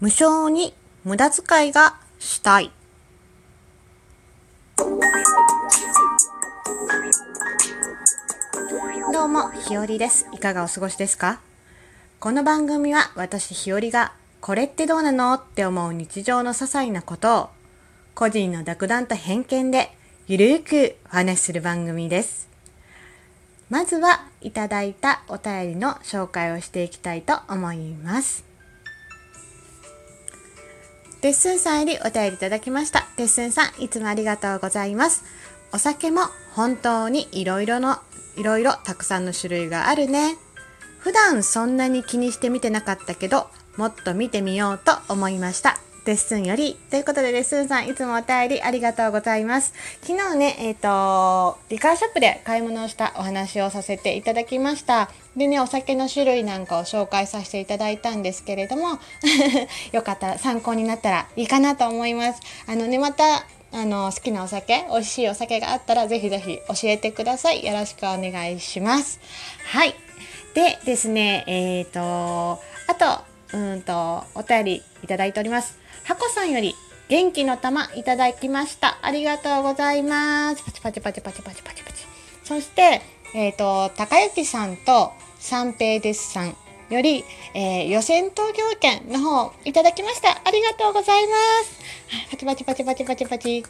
無償に無駄遣いがしたい。どうも、ひよりです。いかがお過ごしですか？この番組は私ひよりがこれってどうなのって思う日常の些細なことを個人の独断と偏見でゆるくお話しする番組です。まずはいただいたお便りの紹介をしていきたいと思います。テッスンさんよりお便りいただきました。テッスンさん、いつもありがとうございます。お酒も本当にいろいろの、いろいろたくさんの種類があるね。普段そんなに気にして見てなかったけど、もっと見てみようと思いました。レッスンより。ということで、レッスンさん、いつもお便りありがとうございます。昨日ね、えっ、と、リカーショップで買い物をしたお話をさせていただきました。でね、お酒の種類なんかを紹介させていただいたんですけれども、よかったら参考になったらいいかなと思います。あのね、また、あの、好きなお酒、美味しいお酒があったら、ぜひぜひ教えてください。よろしくお願いします。はい。でですね、えっ、と、あと、うんと、お便りいただいております。ハコさんより元気の玉いただきました。ありがとうございます。パチパチパチパチパチパチパチ。そして、えっ、と、高幸さんと三平ですさんより、えー予選投票券の方いただきました。ありがとうございます。パチパチパチパチパチパチ。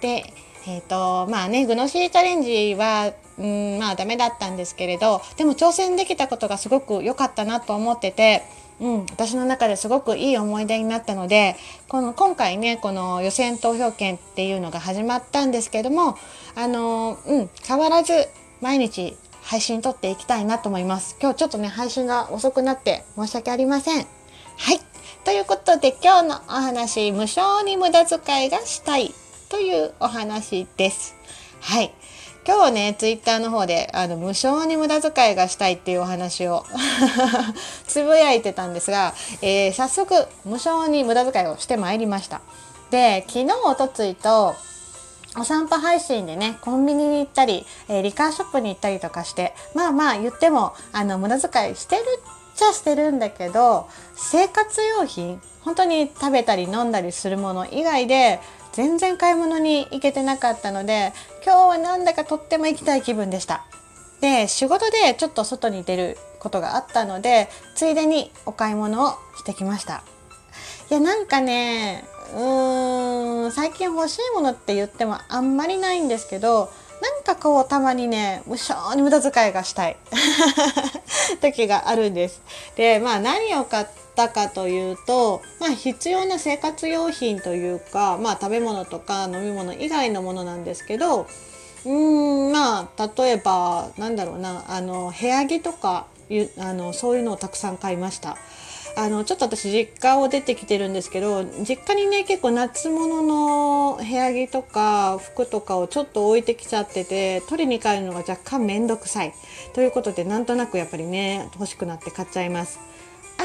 で、えっ、と、まあね、グノシーチャレンジは、うん、まあダメだったんですけれど、でも挑戦できたことがすごく良かったなと思ってて、うん、私の中ですごくいい思い出になったので、この今回ね、この予選投票券っていうのが始まったんですけども、あの、うん、変わらず毎日配信撮っていきたいなと思います。今日ちょっとね、配信が遅くなって申し訳ありません。はい。ということで今日のお話、無償に無駄遣いがしたいというお話です。はい。今日はね、ツイッターの方で、あの、無償に無駄遣いがしたいっていうお話を つぶやいてたんですが、えー早速、無償に無駄遣いをしてまいりました。で、昨日、おとついと、お散歩配信でね、コンビニに行ったり、えーリカーショップに行ったりとかして、まあまあ言っても、あの、無駄遣いしてるっちゃしてるんだけど、生活用品、本当に食べたり飲んだりするもの以外で、全然買い物に行けてなかったので、今日はなんだかとっても行きたい気分でした。で、仕事でちょっと外に出ることがあったので、ついでにお買い物をしてきました。いやなんかねうーん最近欲しいものって言ってもあんまりないんですけどなんかこうたまにね無性に無駄遣いがしたい 時があるんです。でまあ何を買ったかというと、まあ、必要な生活用品というか、まあ、食べ物とか飲み物以外のものなんですけどうんまあ例えばなんだろうなあの部屋着とかあのそういうのをたくさん買いました。あのちょっと私実家を出てきてるんですけど実家にね結構夏物の部屋着とか服とかをちょっと置いてきちゃってて取りに帰るのが若干面倒くさい。ということでなんとなくやっぱりね欲しくなって買っちゃいます。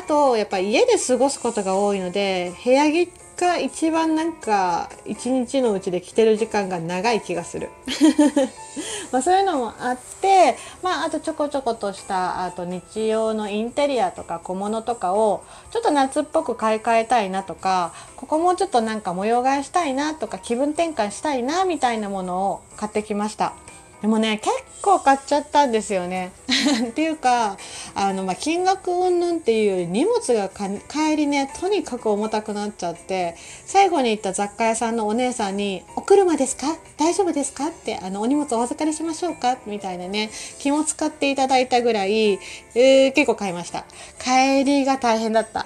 とやっぱ家で過ごすことが多いので部屋着が一番なんか一日のうちで着てる時間が長い気がする まあそういうのもあって、まあ、あとちょこちょことしたあと日用のインテリアとか小物とかをちょっと夏っぽく買い替えたいなとかここもうちょっとなんか模様替えしたいなとか気分転換したいなみたいなものを買ってきました。でもね結構買っちゃったんですよね。っていうかあの、まあ、金額云々っていう荷物が帰りねとにかく重たくなっちゃって最後に行った雑貨屋さんのお姉さんに「お車ですか？大丈夫ですか?」ってあの「お荷物お預かりしましょうか?」みたいなね気も使っていただいたぐらい、えー結構買いました。帰りが大変だった。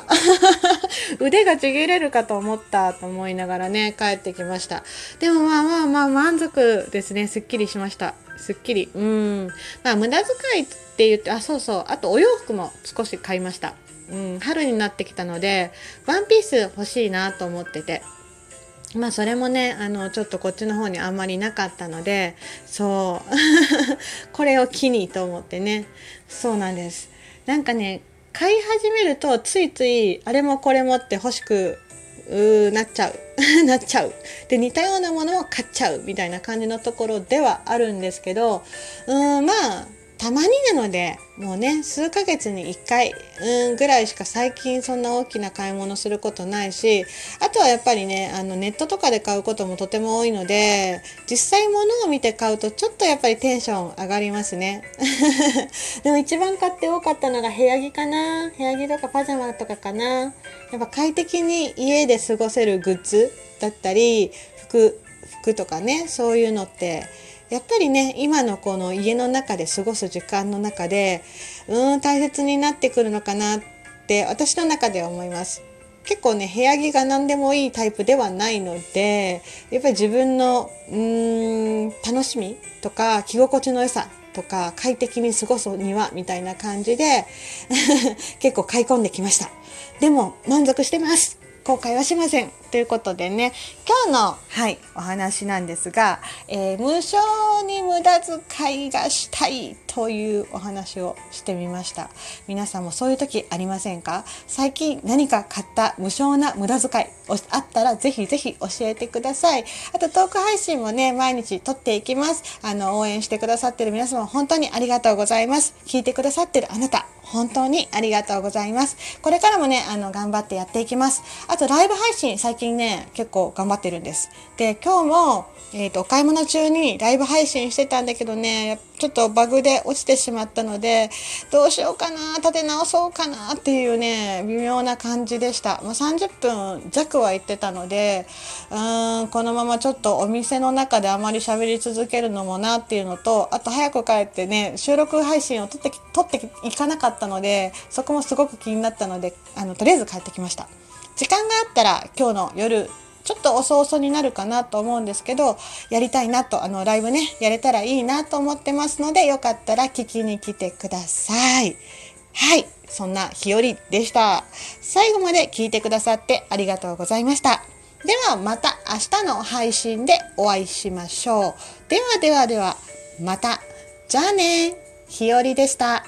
腕がちぎれるかと思ったと思いながらね帰ってきました。でもまあまあまあ満足ですね。すっきりしました。すっきり。うん。まあ無駄遣いって言ってあそうそう。あとお洋服も少し買いました。うん。春になってきたのでワンピース欲しいなと思ってて。まあそれもねあのちょっとこっちの方にあんまりなかったのでそう。これを機にと思ってね。そうなんです。なんかね買い始めるとついついあれもこれもって欲しくうーなっちゃう。なっちゃう。で似たようなものを買っちゃうみたいな感じのところではあるんですけどうんまあたまになのでもうね数ヶ月に1回うんぐらいしか最近そんな大きな買い物することないしあとはやっぱりねあのネットとかで買うこともとても多いので実際物を見て買うとちょっとやっぱりテンション上がりますね。でも一番買って多かったのが部屋着かな。部屋着とかパジャマとかかな。やっぱ快適に家で過ごせるグッズだったり服服とかねそういうのってやっぱりね今のこの家の中で過ごす時間の中でうーん大切になってくるのかなって私の中では思います。結構ね部屋着が何でもいいタイプではないのでやっぱり自分のうーん楽しみとか着心地の良さとか快適に過ごすにはみたいな感じで 結構買い込んできました。でも満足してます。後悔はしません。ということでね今日の、はい、お話なんですが、えー、無償に無駄遣いがしたいというお話をしてみました。皆さんもそういう時ありませんか？最近何か買った無償な無駄遣いあったらぜひぜひ教えてください。あとトーク配信もね毎日撮っていきます。あの応援してくださってる皆様本当にありがとうございます。聞いてくださってるあなた本当にありがとうございます。これからもねあの頑張ってやっていきます。あとライブ配信最近近ね結構頑張ってるんです。で今日もえっ、ー、とお買い物中にライブ配信してたんだけどねちょっとバグで落ちてしまったのでどうしようかな立て直そうかなっていうね微妙な感じでした、まあ、30分弱は行ってたのでうーんこのままちょっとお店の中であまり喋り続けるのもなっていうのとあと早く帰ってね収録配信を撮って撮っていかなかったのでそこもすごく気になったのであのとりあえず帰ってきました。時間があったら今日の夜ちょっと遅々になるかなと思うんですけどやりたいなとあのライブねやれたらいいなと思ってますのでよかったら聞きに来てください。はいそんな日和でした。最後まで聞いてくださってありがとうございました。ではまた明日の配信でお会いしましょう。ではではではまた。じゃあね。日和でした。